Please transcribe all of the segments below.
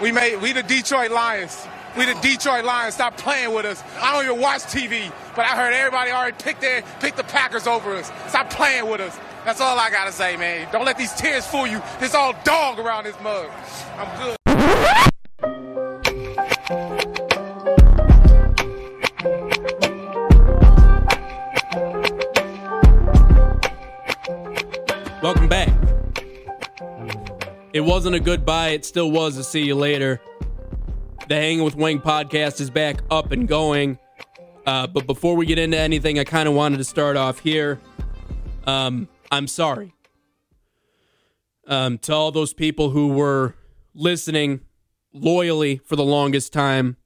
We made we the Detroit Lions. We the Detroit Lions. Stop playing with us. I don't even watch TV, but I heard everybody already picked their pick the Packers over us. Stop playing with us. That's all I gotta say, man. Don't let these tears fool you. It's all dog around this mug. I'm good. It wasn't a goodbye. It still was a see you later. The Hanging with Wang podcast is back up and going. Uh, but before we get into anything, I kind of wanted to start off here. Um, I'm sorry um, to all those people who were listening loyally for the longest time.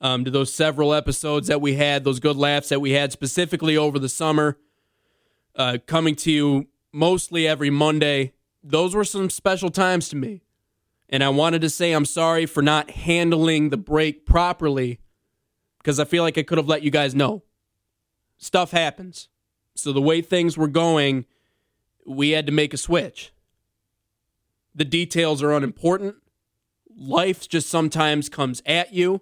Um, to those several episodes that we had, those good laughs that we had specifically over the summer, uh, coming to you mostly every Monday. Those were some special times to me. And I wanted to say I'm sorry for not handling the break properly because I feel like I could have let you guys know. Stuff happens. So the way things were going, we had to make a switch. The details are unimportant. Life just sometimes comes at you.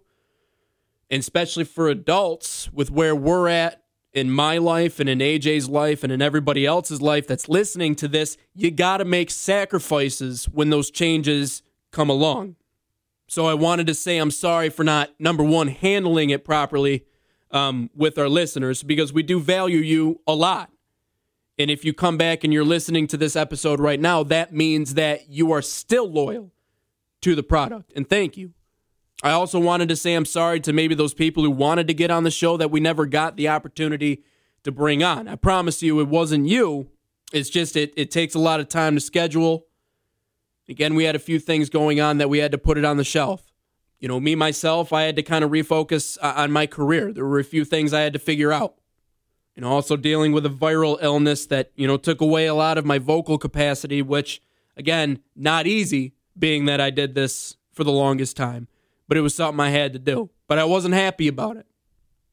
And especially for adults, with where we're at in my life and in AJ's life and in everybody else's life that's listening to this, you got to make sacrifices when those changes come along. So I wanted to say I'm sorry for not, number one, handling it properly um, with our listeners because we do value you a lot. And if you come back and you're listening to this episode right now, that means that you are still loyal to the product. And thank you. I also wanted to say I'm sorry to maybe those people who wanted to get on the show that we never got the opportunity to bring on. I promise you it wasn't you. It's just it, it takes a lot of time to schedule Again, we had a few things going on that we had to put it on the shelf. You know, me, myself, I had to kind of refocus uh, on my career. There were a few things I had to figure out. And also dealing with a viral illness that, you know, took away a lot of my vocal capacity, which, again, not easy, being that I did this for the longest time. But it was something I had to do. But I wasn't happy about it.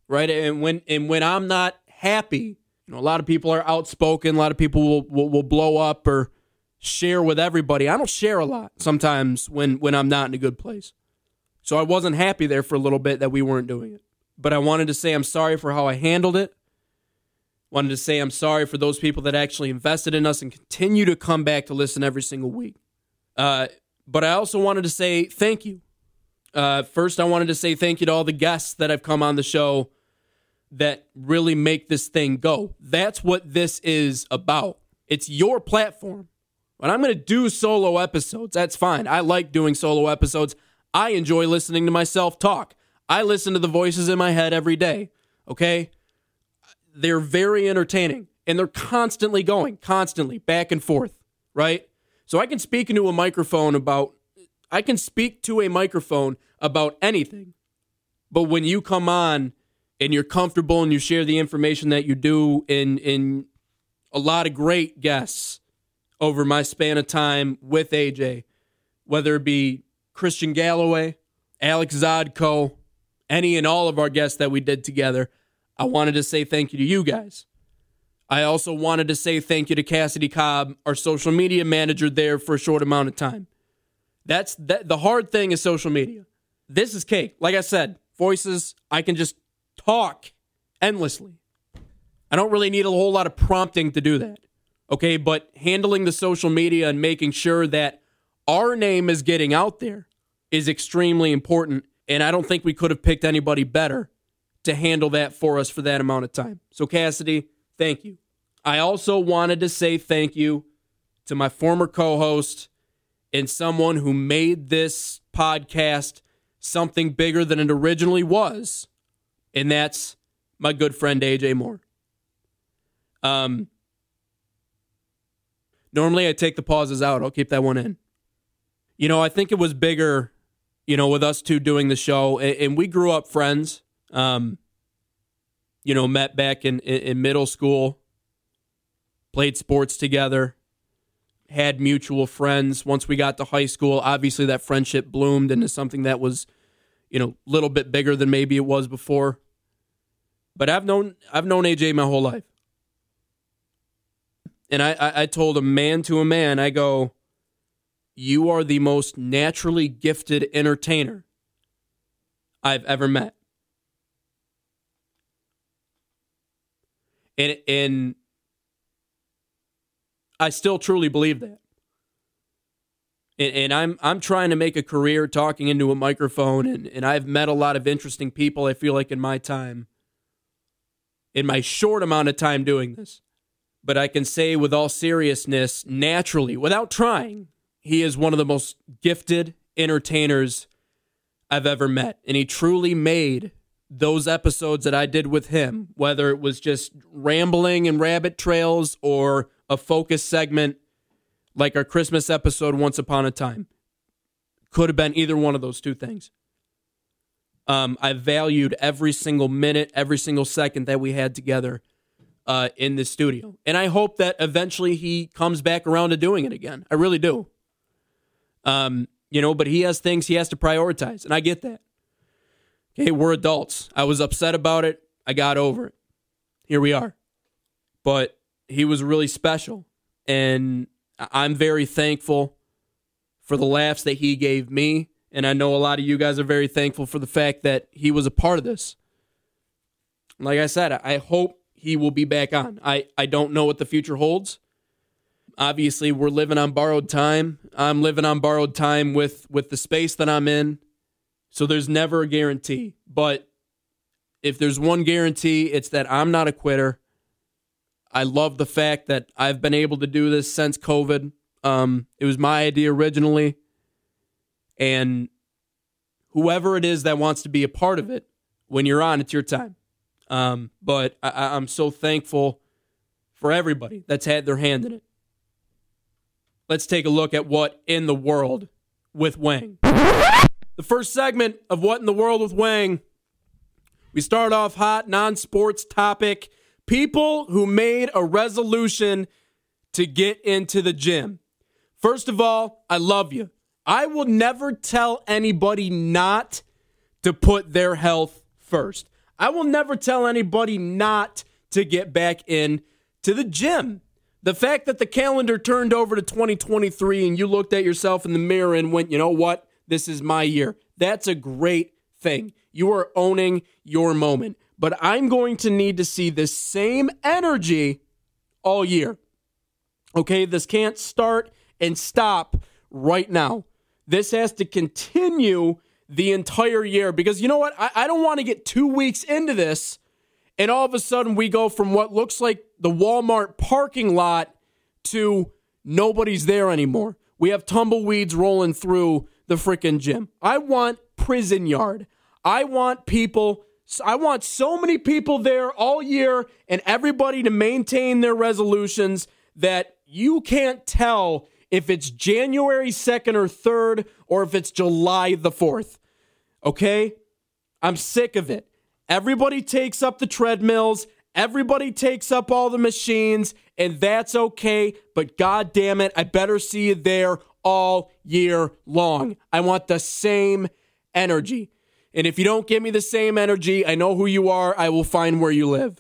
Right? And when and when I'm not happy, you know, a lot of people are outspoken, a lot of people will, will, will blow up or share with everybody. I don't share a lot sometimes when when I'm not in a good place. So I wasn't happy there for a little bit that we weren't doing it. But I wanted to say I'm sorry for how I handled it. Wanted to say I'm sorry for those people that actually invested in us and continue to come back to listen every single week. Uh, but I also wanted to say thank you. Uh, first, I wanted to say thank you to all the guests that have come on the show that really make this thing go. That's what this is about. It's your platform. When I'm going to do solo episodes, that's fine. I like doing solo episodes. I enjoy listening to myself talk. I listen to the voices in my head every day. Okay? They're very entertaining and they're constantly going, constantly back and forth, right? So I can speak into a microphone about I can speak to a microphone about anything. But when you come on and you're comfortable and you share the information that you do in in a lot of great guests over my span of time with AJ, whether it be Christian Galloway, Alex Zodko, any and all of our guests that we did together. I wanted to say thank you to you guys. I also wanted to say thank you to Cassidy Cobb, our social media manager there for a short amount of time. That's that, the hard thing is social media. This is cake. Like I said, voices, I can just talk endlessly. I don't really need a whole lot of prompting to do that. Okay, but handling the social media and making sure that our name is getting out there is extremely important. And I don't think we could have picked anybody better to handle that for us for that amount of time. So, Cassidy, thank you. I also wanted to say thank you to my former co host and someone who made this podcast something bigger than it originally was. And that's my good friend AJ Moore. Um, Normally, I take the pauses out. I'll keep that one in. You know, I think it was bigger, you know, with us two doing the show, and, and we grew up friends. Um, you know, met back in, in, in middle school, played sports together, had mutual friends. Once we got to high school, obviously that friendship bloomed into something that was, you know, a little bit bigger than maybe it was before. But I've known I've known AJ my whole life. And I, I, I told a man to a man, I go, you are the most naturally gifted entertainer I've ever met. And and I still truly believe that. And, and, I'm I'm trying to make a career talking into a microphone, and, and I've met a lot of interesting people. I feel like in my time, in my short amount of time doing this, but I can say with all seriousness, naturally, without trying, he is one of the most gifted entertainers I've ever met, and he truly made those episodes that I did with him, whether it was just rambling and rabbit trails or a focus segment like our Christmas episode Once Upon a Time. Could have been either one of those two things. Um, I valued every single minute, every single second that we had together uh, in the studio. And I hope that eventually he comes back around to doing it again. I really do. Um, you know, but he has things he has to prioritize, and I get that. Okay, we're adults. I was upset about it. I got over it. Here we are. But he was really special. And I'm very thankful for the laughs that he gave me. And I know a lot of you guys are very thankful for the fact that he was a part of this. Like I said, I hope he will be back on. I, I don't know what the future holds. Obviously, we're living on borrowed time. I'm living on borrowed time with, with the space that I'm in so there's never a guarantee. But if there's one guarantee, it's that I'm not a quitter. I love the fact that I've been able to do this since COVID. Um, it was my idea originally. And whoever it is that wants to be a part of it, when you're on, it's your time. Um, but I, I'm so thankful for everybody that's had their hand in it. Let's take a look at what in the world with Wang. The first segment of What in the World with Wang. We start off hot, non sports topic. People who made a resolution to get into the gym. First of all, I love you. I will never tell anybody not to put their health first. I will never tell anybody not to get back in to the gym. The fact that the calendar turned over to 2023 and you looked at yourself in the mirror and went, you know what? This is my year. That's a great thing. You are owning your moment. But I'm going to need to see the same energy all year. Okay, this can't start and stop right now. This has to continue the entire year because you know what? I, I don't want to get two weeks into this and all of a sudden we go from what looks like the Walmart parking lot to nobody's there anymore. We have tumbleweeds rolling through the freaking gym. I want prison yard. I want people, I want so many people there all year and everybody to maintain their resolutions that you can't tell if it's January 2nd or 3rd or if it's July the 4th. Okay? I'm sick of it. Everybody takes up the treadmills, everybody takes up all the machines, and that's okay, but god damn it, I better see you there all year long. I want the same energy. And if you don't give me the same energy, I know who you are. I will find where you live.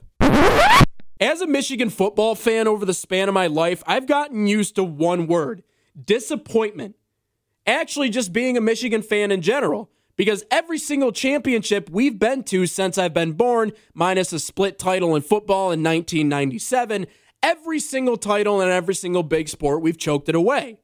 As a Michigan football fan over the span of my life, I've gotten used to one word disappointment. Actually, just being a Michigan fan in general. Because every single championship we've been to since I've been born, minus a split title in football in 1997, every single title and every single big sport, we've choked it away.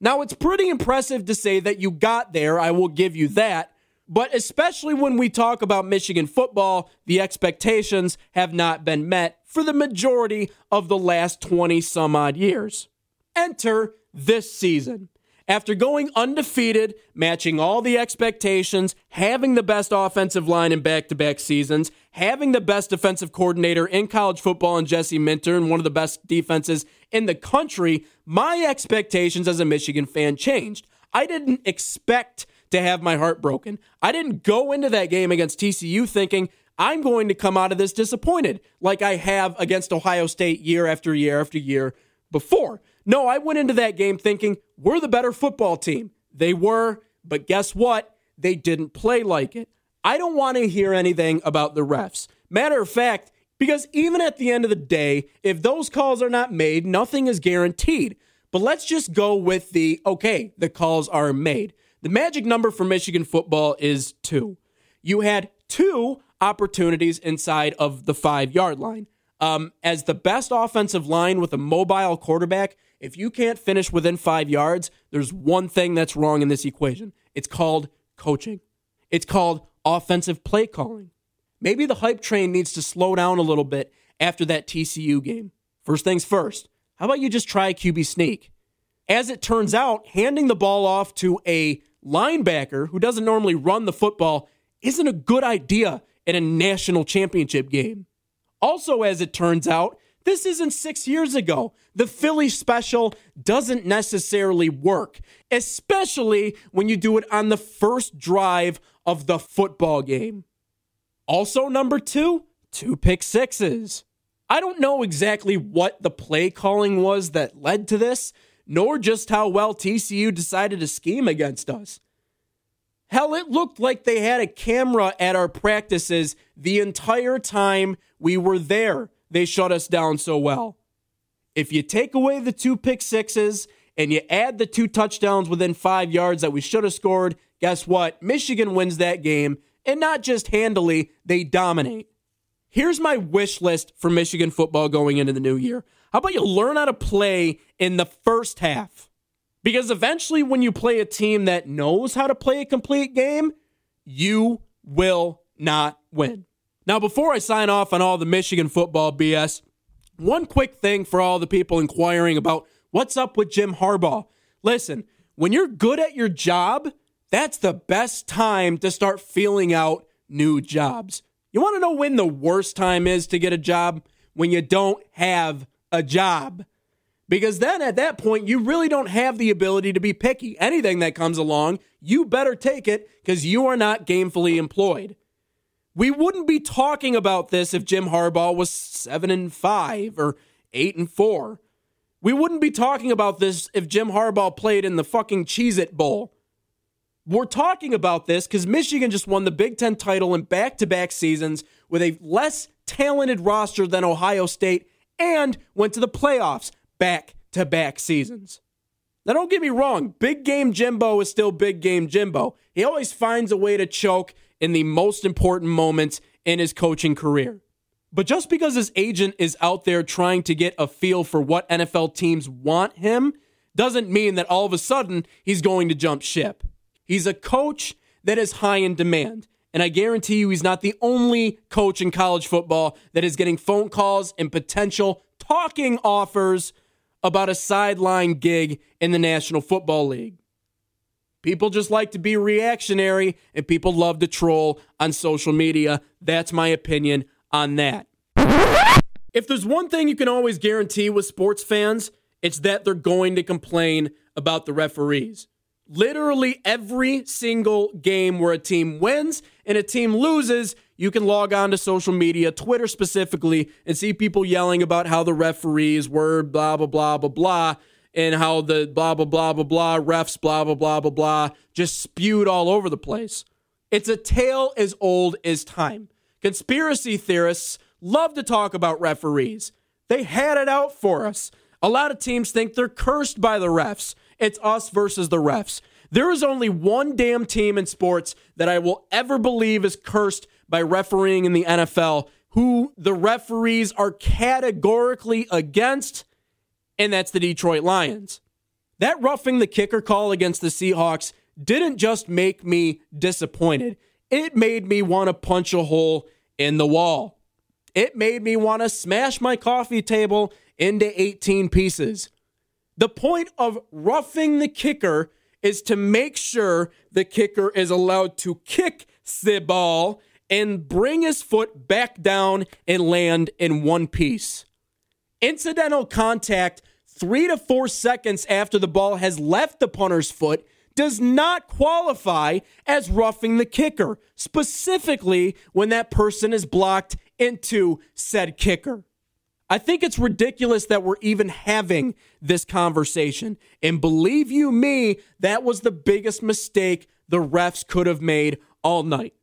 Now, it's pretty impressive to say that you got there. I will give you that. But especially when we talk about Michigan football, the expectations have not been met for the majority of the last 20 some odd years. Enter this season. After going undefeated, matching all the expectations, having the best offensive line in back to back seasons, having the best defensive coordinator in college football in Jesse Minter and one of the best defenses in the country, my expectations as a Michigan fan changed. I didn't expect to have my heart broken. I didn't go into that game against TCU thinking I'm going to come out of this disappointed like I have against Ohio State year after year after year before. No, I went into that game thinking we're the better football team. They were, but guess what? They didn't play like it. I don't want to hear anything about the refs. Matter of fact, because even at the end of the day, if those calls are not made, nothing is guaranteed. But let's just go with the okay, the calls are made. The magic number for Michigan football is two. You had two opportunities inside of the five yard line. Um, as the best offensive line with a mobile quarterback, if you can't finish within five yards, there's one thing that's wrong in this equation. It's called coaching, it's called offensive play calling. Maybe the hype train needs to slow down a little bit after that TCU game. First things first, how about you just try a QB sneak? As it turns out, handing the ball off to a linebacker who doesn't normally run the football isn't a good idea in a national championship game. Also, as it turns out, this isn't six years ago. The Philly special doesn't necessarily work, especially when you do it on the first drive of the football game. Also, number two, two pick sixes. I don't know exactly what the play calling was that led to this, nor just how well TCU decided to scheme against us. Hell, it looked like they had a camera at our practices the entire time we were there. They shut us down so well. If you take away the two pick sixes and you add the two touchdowns within five yards that we should have scored, guess what? Michigan wins that game. And not just handily, they dominate. Here's my wish list for Michigan football going into the new year. How about you learn how to play in the first half? Because eventually, when you play a team that knows how to play a complete game, you will not win. Now, before I sign off on all the Michigan football BS, one quick thing for all the people inquiring about what's up with Jim Harbaugh. Listen, when you're good at your job, that's the best time to start feeling out new jobs. You want to know when the worst time is to get a job? When you don't have a job. Because then at that point, you really don't have the ability to be picky. Anything that comes along, you better take it because you are not gamefully employed. We wouldn't be talking about this if Jim Harbaugh was 7 and 5 or 8 and 4. We wouldn't be talking about this if Jim Harbaugh played in the fucking Cheez It Bowl. We're talking about this because Michigan just won the Big Ten title in back to back seasons with a less talented roster than Ohio State and went to the playoffs back to back seasons. Now, don't get me wrong, big game Jimbo is still big game Jimbo. He always finds a way to choke in the most important moments in his coaching career. But just because his agent is out there trying to get a feel for what NFL teams want him doesn't mean that all of a sudden he's going to jump ship. He's a coach that is high in demand. And I guarantee you, he's not the only coach in college football that is getting phone calls and potential talking offers about a sideline gig in the National Football League. People just like to be reactionary and people love to troll on social media. That's my opinion on that. If there's one thing you can always guarantee with sports fans, it's that they're going to complain about the referees. Literally every single game where a team wins and a team loses, you can log on to social media, Twitter specifically, and see people yelling about how the referees were blah, blah, blah, blah, blah, and how the blah, blah, blah, blah, blah, refs, blah, blah, blah, blah, blah, just spewed all over the place. It's a tale as old as time. Conspiracy theorists love to talk about referees. They had it out for us. A lot of teams think they're cursed by the refs. It's us versus the refs. There is only one damn team in sports that I will ever believe is cursed by refereeing in the NFL who the referees are categorically against, and that's the Detroit Lions. That roughing the kicker call against the Seahawks didn't just make me disappointed, it made me want to punch a hole in the wall. It made me want to smash my coffee table into 18 pieces. The point of roughing the kicker is to make sure the kicker is allowed to kick the ball and bring his foot back down and land in one piece. Incidental contact three to four seconds after the ball has left the punter's foot does not qualify as roughing the kicker, specifically when that person is blocked into said kicker. I think it's ridiculous that we're even having this conversation. And believe you me, that was the biggest mistake the refs could have made all night.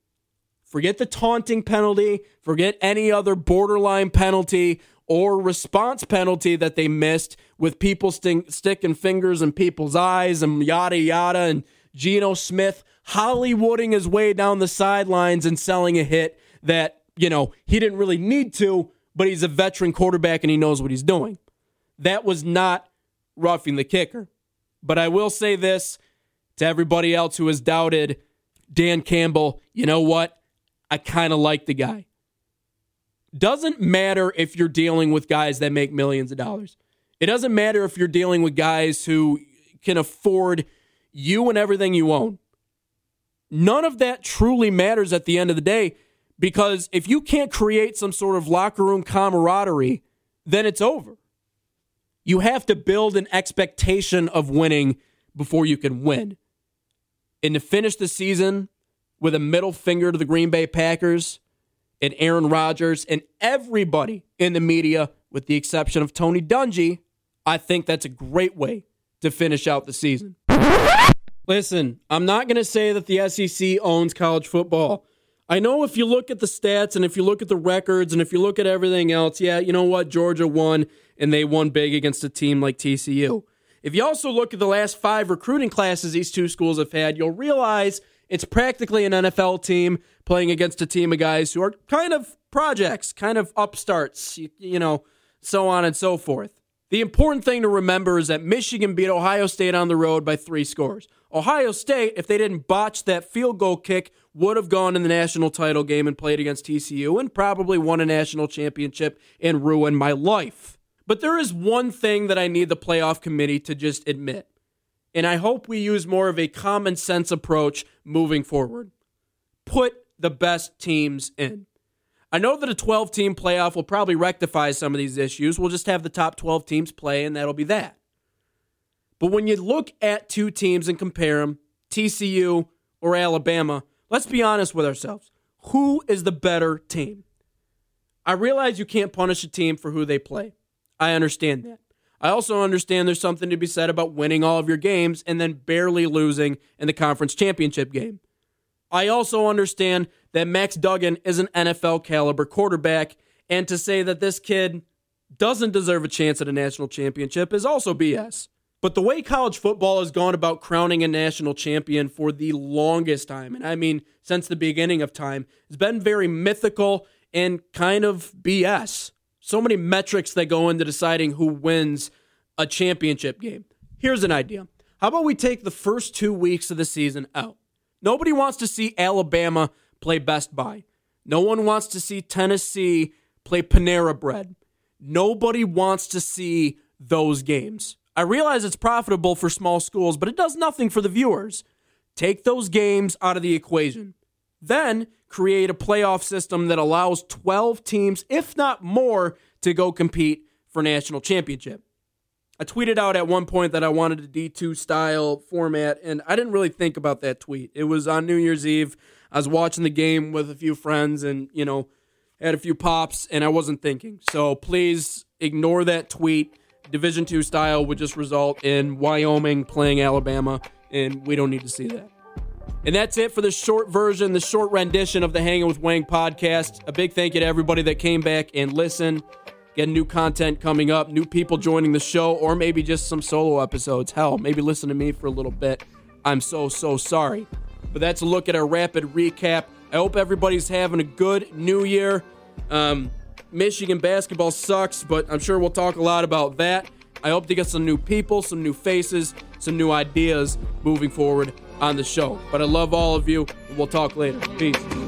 Forget the taunting penalty, forget any other borderline penalty or response penalty that they missed with people st- sticking fingers in people's eyes and yada yada and Geno Smith Hollywooding his way down the sidelines and selling a hit that, you know, he didn't really need to, but he's a veteran quarterback and he knows what he's doing. That was not roughing the kicker. But I will say this to everybody else who has doubted Dan Campbell, you know what? I kind of like the guy. Doesn't matter if you're dealing with guys that make millions of dollars. It doesn't matter if you're dealing with guys who can afford you and everything you own. None of that truly matters at the end of the day because if you can't create some sort of locker room camaraderie, then it's over. You have to build an expectation of winning before you can win. And to finish the season with a middle finger to the Green Bay Packers and Aaron Rodgers and everybody in the media, with the exception of Tony Dungy, I think that's a great way to finish out the season. Listen, I'm not going to say that the SEC owns college football. I know if you look at the stats and if you look at the records and if you look at everything else, yeah, you know what? Georgia won and they won big against a team like TCU. If you also look at the last five recruiting classes these two schools have had, you'll realize it's practically an NFL team playing against a team of guys who are kind of projects, kind of upstarts, you, you know, so on and so forth. The important thing to remember is that Michigan beat Ohio State on the road by three scores. Ohio State, if they didn't botch that field goal kick, would have gone in the national title game and played against TCU and probably won a national championship and ruined my life. But there is one thing that I need the playoff committee to just admit. And I hope we use more of a common sense approach moving forward. Put the best teams in. I know that a 12 team playoff will probably rectify some of these issues. We'll just have the top 12 teams play, and that'll be that. But when you look at two teams and compare them, TCU or Alabama, let's be honest with ourselves. Who is the better team? I realize you can't punish a team for who they play. I understand that. I also understand there's something to be said about winning all of your games and then barely losing in the conference championship game. I also understand that Max Duggan is an NFL caliber quarterback, and to say that this kid doesn't deserve a chance at a national championship is also BS. But the way college football has gone about crowning a national champion for the longest time, and I mean since the beginning of time, has been very mythical and kind of BS so many metrics that go into deciding who wins a championship game. Here's an idea. How about we take the first two weeks of the season out? Nobody wants to see Alabama play Best Buy. No one wants to see Tennessee play Panera Bread. Nobody wants to see those games. I realize it's profitable for small schools, but it does nothing for the viewers. Take those games out of the equation. Then create a playoff system that allows 12 teams, if not more, to go compete for national championship. I tweeted out at one point that I wanted a D2 style format, and I didn't really think about that tweet. It was on New Year's Eve. I was watching the game with a few friends and, you know, had a few pops, and I wasn't thinking. So please ignore that tweet. Division 2 style would just result in Wyoming playing Alabama, and we don't need to see that. And that's it for the short version, the short rendition of the Hanging with Wang podcast. A big thank you to everybody that came back and listened. Get new content coming up, new people joining the show, or maybe just some solo episodes. Hell, maybe listen to me for a little bit. I'm so, so sorry. But that's a look at our rapid recap. I hope everybody's having a good new year. Um, Michigan basketball sucks, but I'm sure we'll talk a lot about that. I hope to get some new people, some new faces, some new ideas moving forward on the show. But I love all of you. We'll talk later. Peace.